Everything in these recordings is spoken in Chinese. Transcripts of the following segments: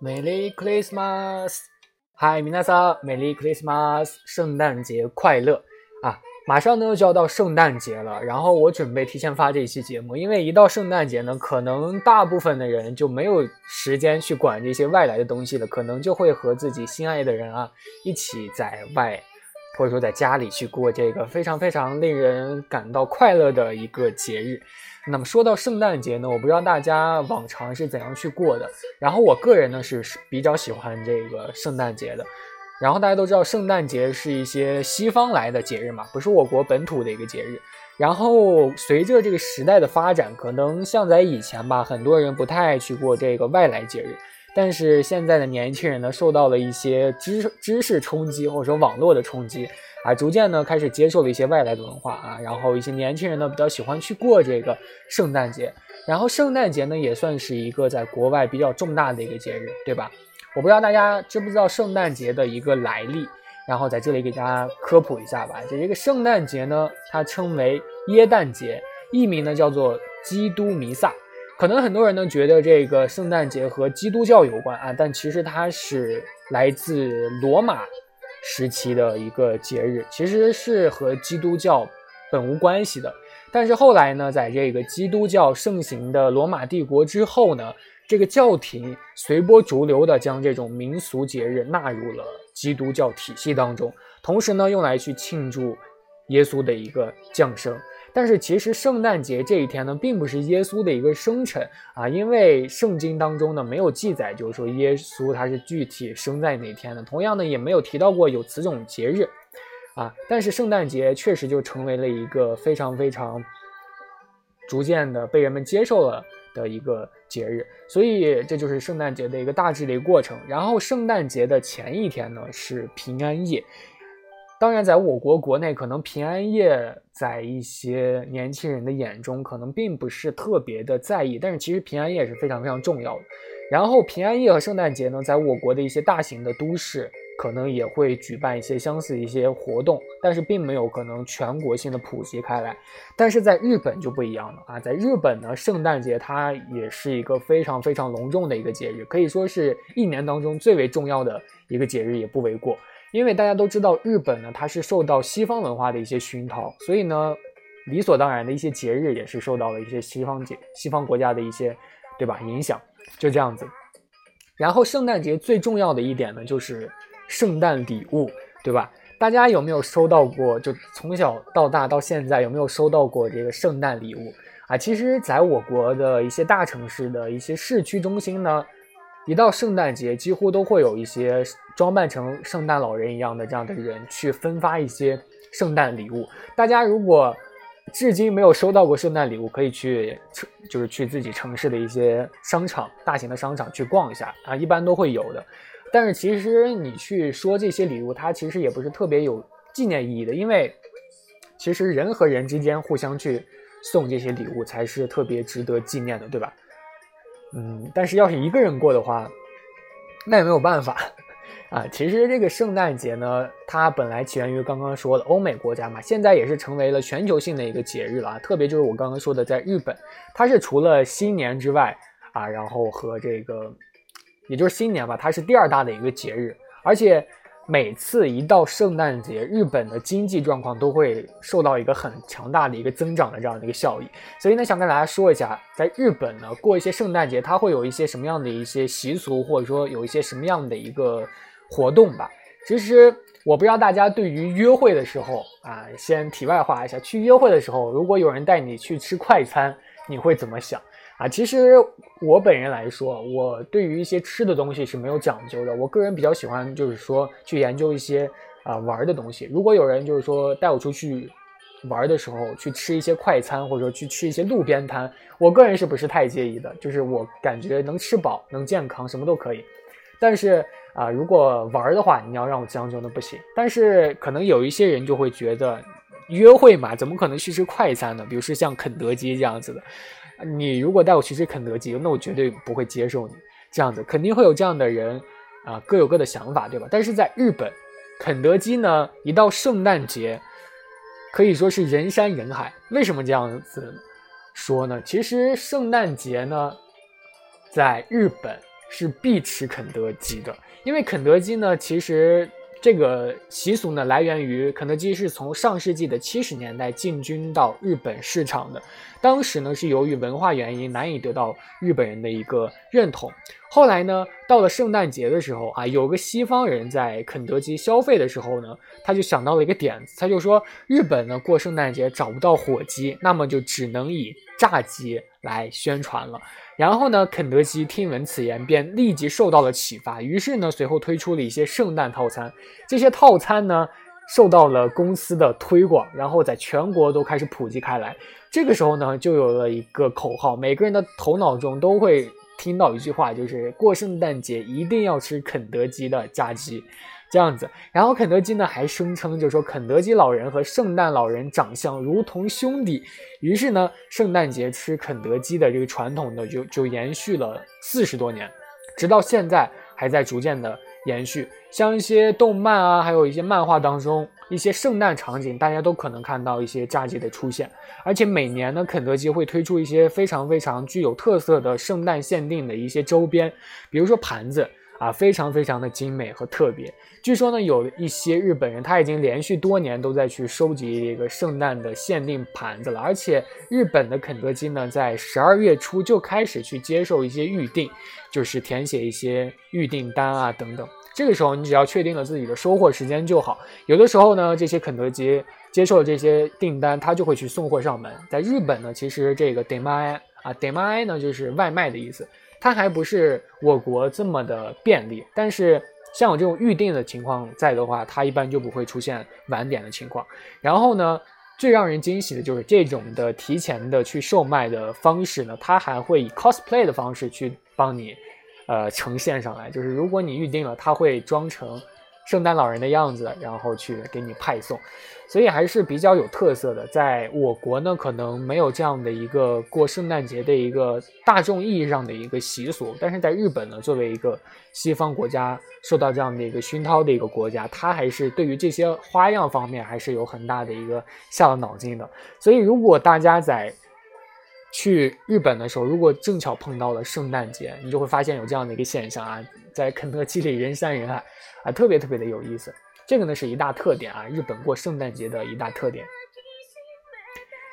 Merry Christmas！嗨，米娜莎，Merry Christmas！圣诞节快乐啊！马上呢就要到圣诞节了，然后我准备提前发这一期节目，因为一到圣诞节呢，可能大部分的人就没有时间去管这些外来的东西了，可能就会和自己心爱的人啊一起在外，或者说在家里去过这个非常非常令人感到快乐的一个节日。那么说到圣诞节呢，我不知道大家往常是怎样去过的。然后我个人呢是比较喜欢这个圣诞节的。然后大家都知道，圣诞节是一些西方来的节日嘛，不是我国本土的一个节日。然后随着这个时代的发展，可能像在以前吧，很多人不太爱去过这个外来节日。但是现在的年轻人呢，受到了一些知知识冲击，或者说网络的冲击。啊，逐渐呢开始接受了一些外来的文化啊，然后一些年轻人呢比较喜欢去过这个圣诞节，然后圣诞节呢也算是一个在国外比较重大的一个节日，对吧？我不知道大家知不知道圣诞节的一个来历，然后在这里给大家科普一下吧。就这个圣诞节呢，它称为耶诞节，译名呢叫做基督弥撒。可能很多人呢觉得这个圣诞节和基督教有关啊，但其实它是来自罗马。时期的一个节日，其实是和基督教本无关系的。但是后来呢，在这个基督教盛行的罗马帝国之后呢，这个教廷随波逐流的将这种民俗节日纳入了基督教体系当中，同时呢，用来去庆祝耶稣的一个降生。但是其实圣诞节这一天呢，并不是耶稣的一个生辰啊，因为圣经当中呢没有记载，就是说耶稣他是具体生在哪天的，同样呢也没有提到过有此种节日啊。但是圣诞节确实就成为了一个非常非常逐渐的被人们接受了的一个节日，所以这就是圣诞节的一个大致的一个过程。然后圣诞节的前一天呢是平安夜。当然，在我国国内，可能平安夜在一些年轻人的眼中，可能并不是特别的在意。但是，其实平安夜是非常非常重要的。然后，平安夜和圣诞节呢，在我国的一些大型的都市，可能也会举办一些相似一些活动，但是并没有可能全国性的普及开来。但是在日本就不一样了啊，在日本呢，圣诞节它也是一个非常非常隆重的一个节日，可以说是一年当中最为重要的一个节日，也不为过。因为大家都知道，日本呢，它是受到西方文化的一些熏陶，所以呢，理所当然的一些节日也是受到了一些西方节、西方国家的一些，对吧？影响就这样子。然后圣诞节最重要的一点呢，就是圣诞礼物，对吧？大家有没有收到过？就从小到大到现在，有没有收到过这个圣诞礼物啊？其实，在我国的一些大城市的一些市区中心呢。一到圣诞节，几乎都会有一些装扮成圣诞老人一样的这样的人去分发一些圣诞礼物。大家如果至今没有收到过圣诞礼物，可以去就是去自己城市的一些商场、大型的商场去逛一下啊，一般都会有的。但是其实你去说这些礼物，它其实也不是特别有纪念意义的，因为其实人和人之间互相去送这些礼物才是特别值得纪念的，对吧？嗯，但是要是一个人过的话，那也没有办法啊。其实这个圣诞节呢，它本来起源于刚刚说的欧美国家嘛，现在也是成为了全球性的一个节日了啊。特别就是我刚刚说的，在日本，它是除了新年之外啊，然后和这个，也就是新年吧，它是第二大的一个节日，而且。每次一到圣诞节，日本的经济状况都会受到一个很强大的一个增长的这样的一个效益。所以呢，想跟大家说一下，在日本呢，过一些圣诞节，它会有一些什么样的一些习俗，或者说有一些什么样的一个活动吧。其实我不知道大家对于约会的时候啊，先题外话一下，去约会的时候，如果有人带你去吃快餐，你会怎么想？啊，其实我本人来说，我对于一些吃的东西是没有讲究的。我个人比较喜欢，就是说去研究一些啊玩的东西。如果有人就是说带我出去玩的时候，去吃一些快餐，或者说去吃一些路边摊，我个人是不是太介意的？就是我感觉能吃饱，能健康，什么都可以。但是啊，如果玩的话，你要让我将就，那不行。但是可能有一些人就会觉得，约会嘛，怎么可能去吃快餐呢？比如说像肯德基这样子的。你如果带我去吃肯德基，那我绝对不会接受你这样子，肯定会有这样的人啊，各有各的想法，对吧？但是在日本，肯德基呢，一到圣诞节，可以说是人山人海。为什么这样子说呢？其实圣诞节呢，在日本是必吃肯德基的，因为肯德基呢，其实。这个习俗呢，来源于肯德基是从上世纪的七十年代进军到日本市场的。当时呢，是由于文化原因难以得到日本人的一个认同。后来呢，到了圣诞节的时候啊，有个西方人在肯德基消费的时候呢，他就想到了一个点子，他就说日本呢过圣诞节找不到火鸡，那么就只能以炸鸡来宣传了。然后呢，肯德基听闻此言，便立即受到了启发，于是呢，随后推出了一些圣诞套餐。这些套餐呢，受到了公司的推广，然后在全国都开始普及开来。这个时候呢，就有了一个口号，每个人的头脑中都会听到一句话，就是过圣诞节一定要吃肯德基的炸鸡。这样子，然后肯德基呢还声称，就说肯德基老人和圣诞老人长相如同兄弟，于是呢，圣诞节吃肯德基的这个传统呢，就就延续了四十多年，直到现在还在逐渐的延续。像一些动漫啊，还有一些漫画当中，一些圣诞场景，大家都可能看到一些炸鸡的出现。而且每年呢，肯德基会推出一些非常非常具有特色的圣诞限定的一些周边，比如说盘子。啊，非常非常的精美和特别。据说呢，有一些日本人他已经连续多年都在去收集这个圣诞的限定盘子了。而且日本的肯德基呢，在十二月初就开始去接受一些预定，就是填写一些预订单啊等等。这个时候你只要确定了自己的收货时间就好。有的时候呢，这些肯德基接受了这些订单，他就会去送货上门。在日本呢，其实这个 demand 啊 demand 呢就是外卖的意思。它还不是我国这么的便利，但是像我这种预定的情况在的话，它一般就不会出现晚点的情况。然后呢，最让人惊喜的就是这种的提前的去售卖的方式呢，它还会以 cosplay 的方式去帮你，呃，呈现上来。就是如果你预定了，它会装成。圣诞老人的样子，然后去给你派送，所以还是比较有特色的。在我国呢，可能没有这样的一个过圣诞节的一个大众意义上的一个习俗，但是在日本呢，作为一个西方国家受到这样的一个熏陶的一个国家，它还是对于这些花样方面还是有很大的一个下了脑筋的。所以，如果大家在去日本的时候，如果正巧碰到了圣诞节，你就会发现有这样的一个现象啊，在肯德基里人山人海。啊，特别特别的有意思，这个呢是一大特点啊，日本过圣诞节的一大特点。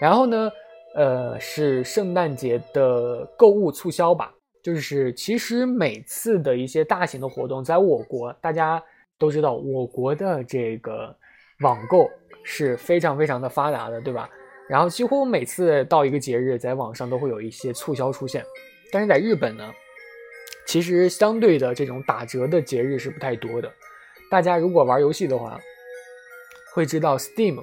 然后呢，呃，是圣诞节的购物促销吧，就是其实每次的一些大型的活动，在我国大家都知道，我国的这个网购是非常非常的发达的，对吧？然后几乎每次到一个节日，在网上都会有一些促销出现，但是在日本呢？其实相对的这种打折的节日是不太多的。大家如果玩游戏的话，会知道 Steam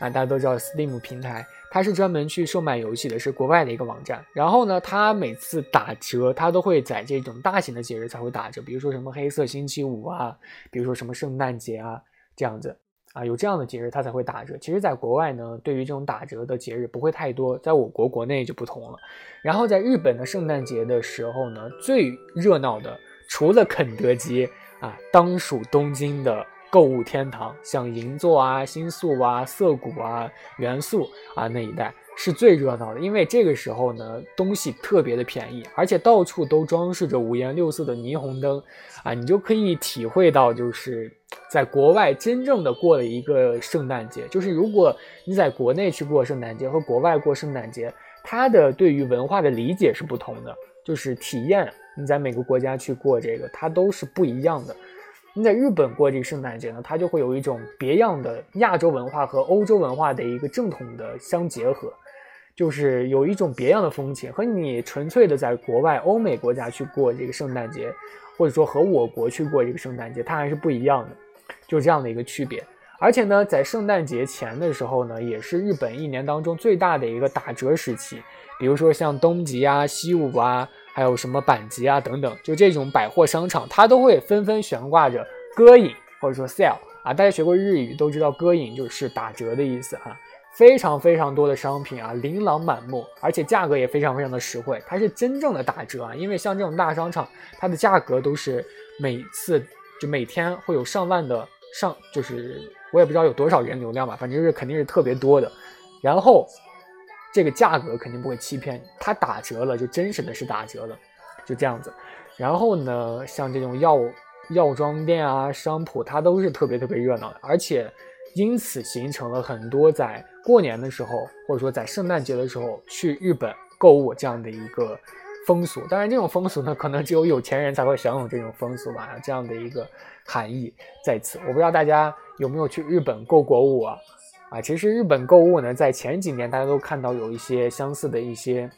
啊，大家都知道 Steam 平台，它是专门去售卖游戏的，是国外的一个网站。然后呢，它每次打折，它都会在这种大型的节日才会打折，比如说什么黑色星期五啊，比如说什么圣诞节啊这样子。啊，有这样的节日它才会打折。其实，在国外呢，对于这种打折的节日不会太多，在我国国内就不同了。然后，在日本的圣诞节的时候呢，最热闹的除了肯德基啊，当属东京的购物天堂，像银座啊、新宿啊、涩谷啊、元素啊那一带是最热闹的。因为这个时候呢，东西特别的便宜，而且到处都装饰着五颜六色的霓虹灯啊，你就可以体会到就是。在国外真正的过了一个圣诞节，就是如果你在国内去过圣诞节和国外过圣诞节，它的对于文化的理解是不同的，就是体验你在每个国家去过这个，它都是不一样的。你在日本过这个圣诞节呢，它就会有一种别样的亚洲文化和欧洲文化的一个正统的相结合，就是有一种别样的风情，和你纯粹的在国外欧美国家去过这个圣诞节。或者说和我国去过这个圣诞节，它还是不一样的，就这样的一个区别。而且呢，在圣诞节前的时候呢，也是日本一年当中最大的一个打折时期。比如说像东极啊、西武啊，还有什么阪急啊等等，就这种百货商场，它都会纷纷悬挂着歌影或者说 sale 啊。大家学过日语都知道，歌影就是打折的意思哈。非常非常多的商品啊，琳琅满目，而且价格也非常非常的实惠。它是真正的打折啊，因为像这种大商场，它的价格都是每次就每天会有上万的上，就是我也不知道有多少人流量吧，反正是肯定是特别多的。然后这个价格肯定不会欺骗你，它打折了就真实的是打折了，就这样子。然后呢，像这种药药妆店啊、商铺，它都是特别特别热闹的，而且因此形成了很多在过年的时候，或者说在圣诞节的时候去日本购物这样的一个风俗。当然，这种风俗呢，可能只有有钱人才会享有这种风俗吧，这样的一个含义在此。我不知道大家有没有去日本购过物啊？啊，其实日本购物呢，在前几年大家都看到有一些相似的一些。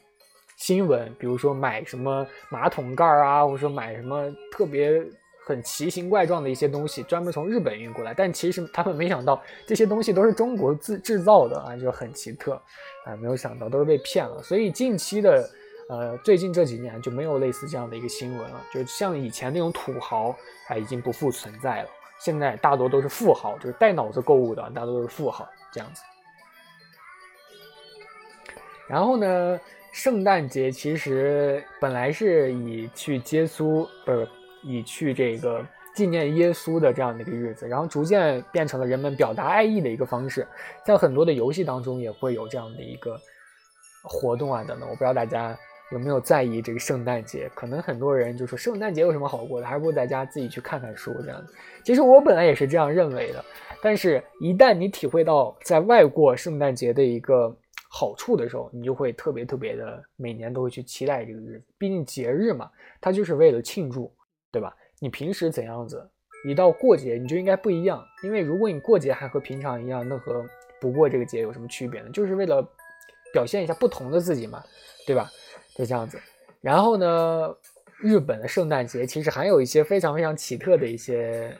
新闻，比如说买什么马桶盖啊，或者说买什么特别很奇形怪状的一些东西，专门从日本运过来。但其实他们没想到这些东西都是中国自制造的啊，就很奇特啊，没有想到都是被骗了。所以近期的，呃，最近这几年就没有类似这样的一个新闻了，就像以前那种土豪啊，已经不复存在了。现在大多都是富豪，就是带脑子购物的，大多都是富豪这样子。然后呢？圣诞节其实本来是以去接稣，不是以去这个纪念耶稣的这样的一个日子，然后逐渐变成了人们表达爱意的一个方式。在很多的游戏当中也会有这样的一个活动啊等等。我不知道大家有没有在意这个圣诞节？可能很多人就说圣诞节有什么好过的，还不如在家自己去看看书这样。其实我本来也是这样认为的，但是一旦你体会到在外过圣诞节的一个。好处的时候，你就会特别特别的，每年都会去期待这个日子。毕竟节日嘛，它就是为了庆祝，对吧？你平时怎样子，一到过节你就应该不一样。因为如果你过节还和平常一样，那和不过这个节有什么区别呢？就是为了表现一下不同的自己嘛，对吧？就这样子。然后呢，日本的圣诞节其实还有一些非常非常奇特的一些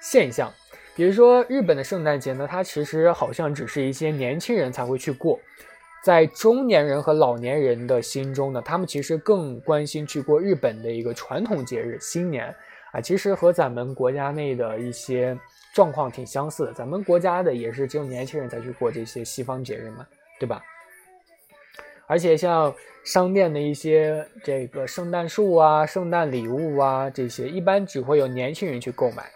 现象。比如说日本的圣诞节呢，它其实好像只是一些年轻人才会去过，在中年人和老年人的心中呢，他们其实更关心去过日本的一个传统节日新年啊，其实和咱们国家内的一些状况挺相似的。咱们国家的也是只有年轻人才去过这些西方节日嘛，对吧？而且像商店的一些这个圣诞树啊、圣诞礼物啊这些，一般只会有年轻人去购买。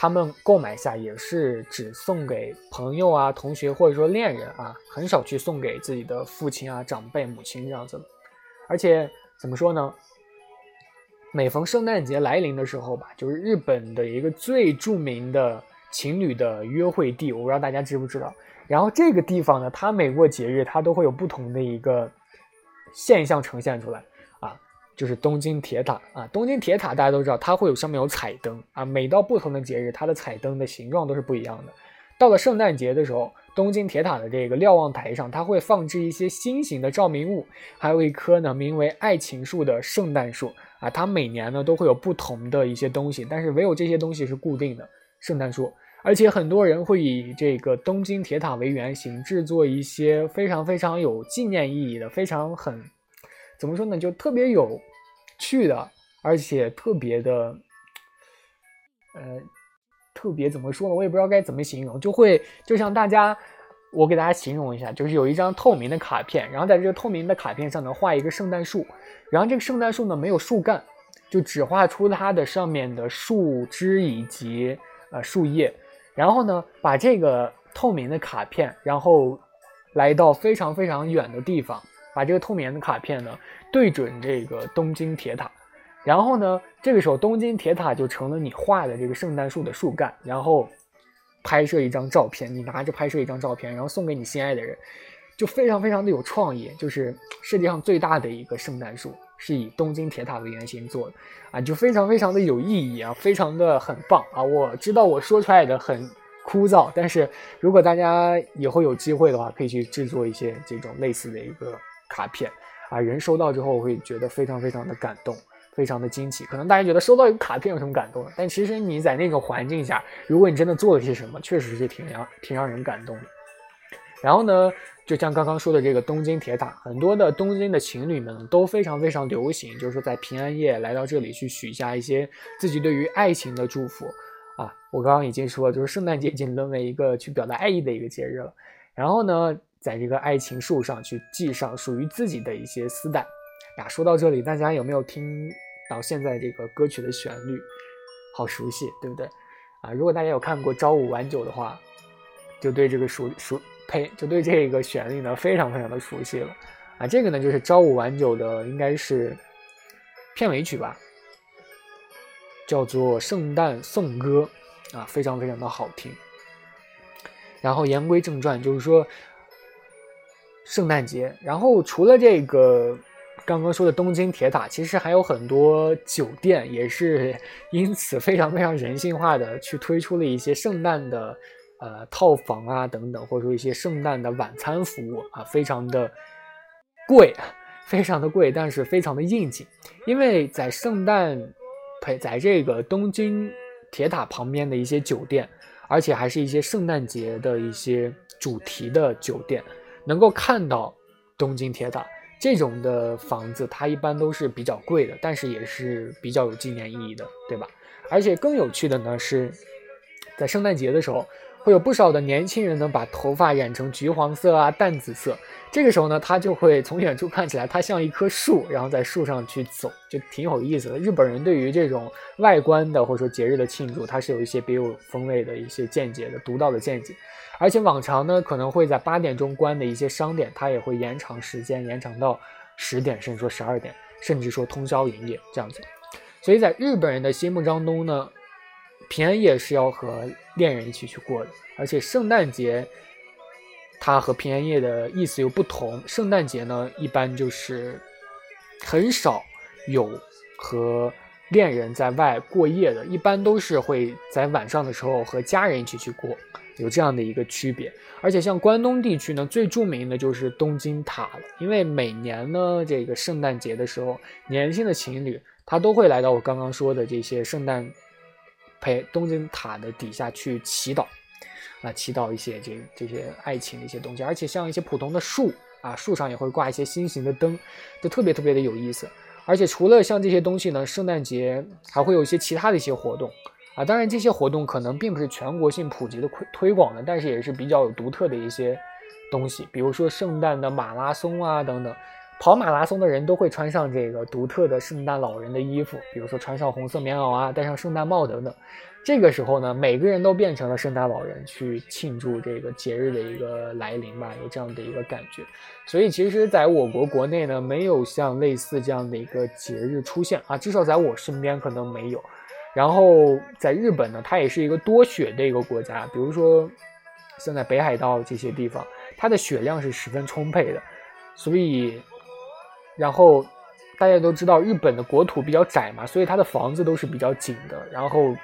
他们购买下也是只送给朋友啊、同学或者说恋人啊，很少去送给自己的父亲啊、长辈、母亲这样子。而且怎么说呢？每逢圣诞节来临的时候吧，就是日本的一个最著名的情侣的约会地，我不知道大家知不知道。然后这个地方呢，它每过节日，它都会有不同的一个现象呈现出来。就是东京铁塔啊，东京铁塔大家都知道，它会有上面有彩灯啊。每到不同的节日，它的彩灯的形状都是不一样的。到了圣诞节的时候，东京铁塔的这个瞭望台上，它会放置一些新型的照明物，还有一棵呢名为爱情树的圣诞树啊。它每年呢都会有不同的一些东西，但是唯有这些东西是固定的圣诞树。而且很多人会以这个东京铁塔为原型，制作一些非常非常有纪念意义的，非常很怎么说呢，就特别有。去的，而且特别的，呃，特别怎么说呢？我也不知道该怎么形容，就会就像大家，我给大家形容一下，就是有一张透明的卡片，然后在这个透明的卡片上呢画一个圣诞树，然后这个圣诞树呢没有树干，就只画出它的上面的树枝以及呃树叶，然后呢把这个透明的卡片，然后来到非常非常远的地方。把这个透明的卡片呢对准这个东京铁塔，然后呢，这个时候东京铁塔就成了你画的这个圣诞树的树干，然后拍摄一张照片，你拿着拍摄一张照片，然后送给你心爱的人，就非常非常的有创意。就是世界上最大的一个圣诞树是以东京铁塔为原型做的啊，就非常非常的有意义啊，非常的很棒啊。我知道我说出来的很枯燥，但是如果大家以后有机会的话，可以去制作一些这种类似的一个。卡片啊，人收到之后会觉得非常非常的感动，非常的惊奇。可能大家觉得收到一个卡片有什么感动的？但其实你在那个环境下，如果你真的做了些什么，确实是挺让挺让人感动的。然后呢，就像刚刚说的这个东京铁塔，很多的东京的情侣们都非常非常流行，就是说在平安夜来到这里去许下一些自己对于爱情的祝福啊。我刚刚已经说，就是圣诞节已经沦为一个去表达爱意的一个节日了。然后呢？在这个爱情树上去系上属于自己的一些丝带呀。说到这里，大家有没有听到现在这个歌曲的旋律？好熟悉，对不对？啊，如果大家有看过《朝五晚九》的话，就对这个熟熟呸，就对这个旋律呢非常非常的熟悉了。啊，这个呢就是《朝五晚九》的，应该是片尾曲吧？叫做《圣诞颂歌》啊，非常非常的好听。然后言归正传，就是说圣诞节。然后除了这个刚刚说的东京铁塔，其实还有很多酒店也是 因此非常非常人性化的去推出了一些圣诞的呃套房啊等等，或者说一些圣诞的晚餐服务啊，非常的贵，非常的贵，但是非常的应景，因为在圣诞陪在这个东京铁塔旁边的一些酒店。而且还是一些圣诞节的一些主题的酒店，能够看到东京铁塔这种的房子，它一般都是比较贵的，但是也是比较有纪念意义的，对吧？而且更有趣的呢，是在圣诞节的时候。会有不少的年轻人呢，把头发染成橘黄色啊、淡紫色。这个时候呢，他就会从远处看起来，它像一棵树，然后在树上去走，就挺有意思的。日本人对于这种外观的或者说节日的庆祝，它是有一些别有风味的一些见解的，独到的见解。而且往常呢，可能会在八点钟关的一些商店，它也会延长时间，延长到十点，甚至说十二点，甚至说通宵营业这样子。所以在日本人的心目当中呢。平安夜是要和恋人一起去过的，而且圣诞节它和平安夜的意思又不同。圣诞节呢，一般就是很少有和恋人在外过夜的，一般都是会在晚上的时候和家人一起去过，有这样的一个区别。而且像关东地区呢，最著名的就是东京塔了，因为每年呢这个圣诞节的时候，年轻的情侣他都会来到我刚刚说的这些圣诞。陪东京塔的底下去祈祷，啊，祈祷一些这这些爱情的一些东西，而且像一些普通的树啊，树上也会挂一些心形的灯，就特别特别的有意思。而且除了像这些东西呢，圣诞节还会有一些其他的一些活动啊，当然这些活动可能并不是全国性普及的推推广的，但是也是比较有独特的一些东西，比如说圣诞的马拉松啊等等。跑马拉松的人都会穿上这个独特的圣诞老人的衣服，比如说穿上红色棉袄啊，戴上圣诞帽等等。这个时候呢，每个人都变成了圣诞老人，去庆祝这个节日的一个来临吧，有这样的一个感觉。所以，其实在我国国内呢，没有像类似这样的一个节日出现啊，至少在我身边可能没有。然后，在日本呢，它也是一个多雪的一个国家，比如说像在北海道这些地方，它的雪量是十分充沛的，所以。然后大家都知道，日本的国土比较窄嘛，所以它的房子都是比较紧的。然后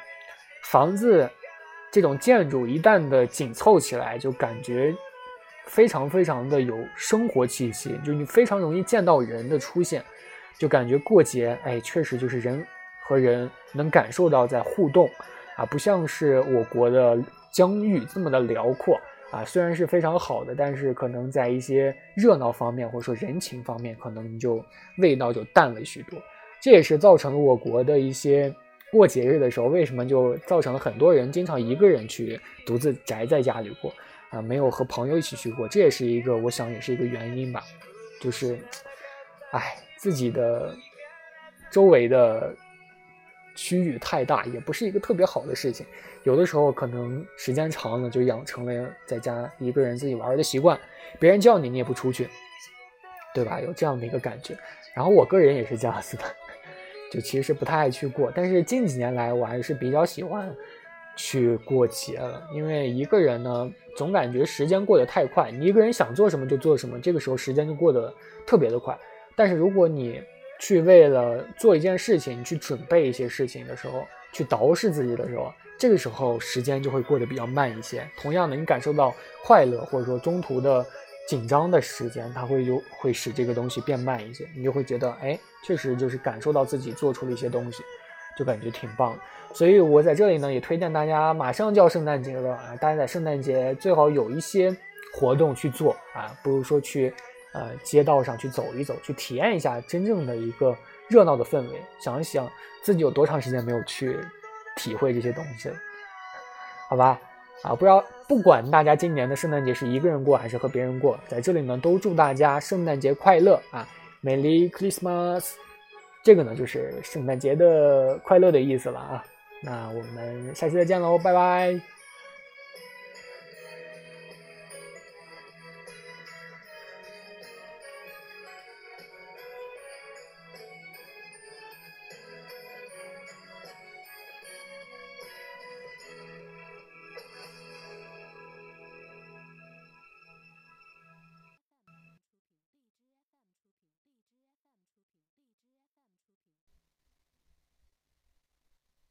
房子这种建筑一旦的紧凑起来，就感觉非常非常的有生活气息，就你非常容易见到人的出现，就感觉过节，哎，确实就是人和人能感受到在互动啊，不像是我国的疆域这么的辽阔。啊，虽然是非常好的，但是可能在一些热闹方面，或者说人情方面，可能就味道就淡了许多。这也是造成了我国的一些过节日的时候，为什么就造成了很多人经常一个人去独自宅在家里过啊，没有和朋友一起去过。这也是一个，我想也是一个原因吧。就是，哎，自己的周围的。区域太大也不是一个特别好的事情，有的时候可能时间长了就养成了在家一个人自己玩的习惯，别人叫你你也不出去，对吧？有这样的一个感觉。然后我个人也是这样子的，就其实不太爱去过，但是近几年来我还是比较喜欢去过节了，因为一个人呢总感觉时间过得太快，你一个人想做什么就做什么，这个时候时间就过得特别的快。但是如果你去为了做一件事情，去准备一些事情的时候，去捯饬自己的时候，这个时候时间就会过得比较慢一些。同样的，你感受到快乐或者说中途的紧张的时间，它会有会使这个东西变慢一些，你就会觉得，哎，确实就是感受到自己做出了一些东西，就感觉挺棒。所以我在这里呢，也推荐大家，马上就要圣诞节了啊，大家在圣诞节最好有一些活动去做啊，不如说去。呃，街道上去走一走，去体验一下真正的一个热闹的氛围。想一想自己有多长时间没有去体会这些东西了，好吧？啊，不知道不管大家今年的圣诞节是一个人过还是和别人过，在这里呢，都祝大家圣诞节快乐啊，Merry Christmas！这个呢，就是圣诞节的快乐的意思了啊。那我们下期再见喽，拜拜。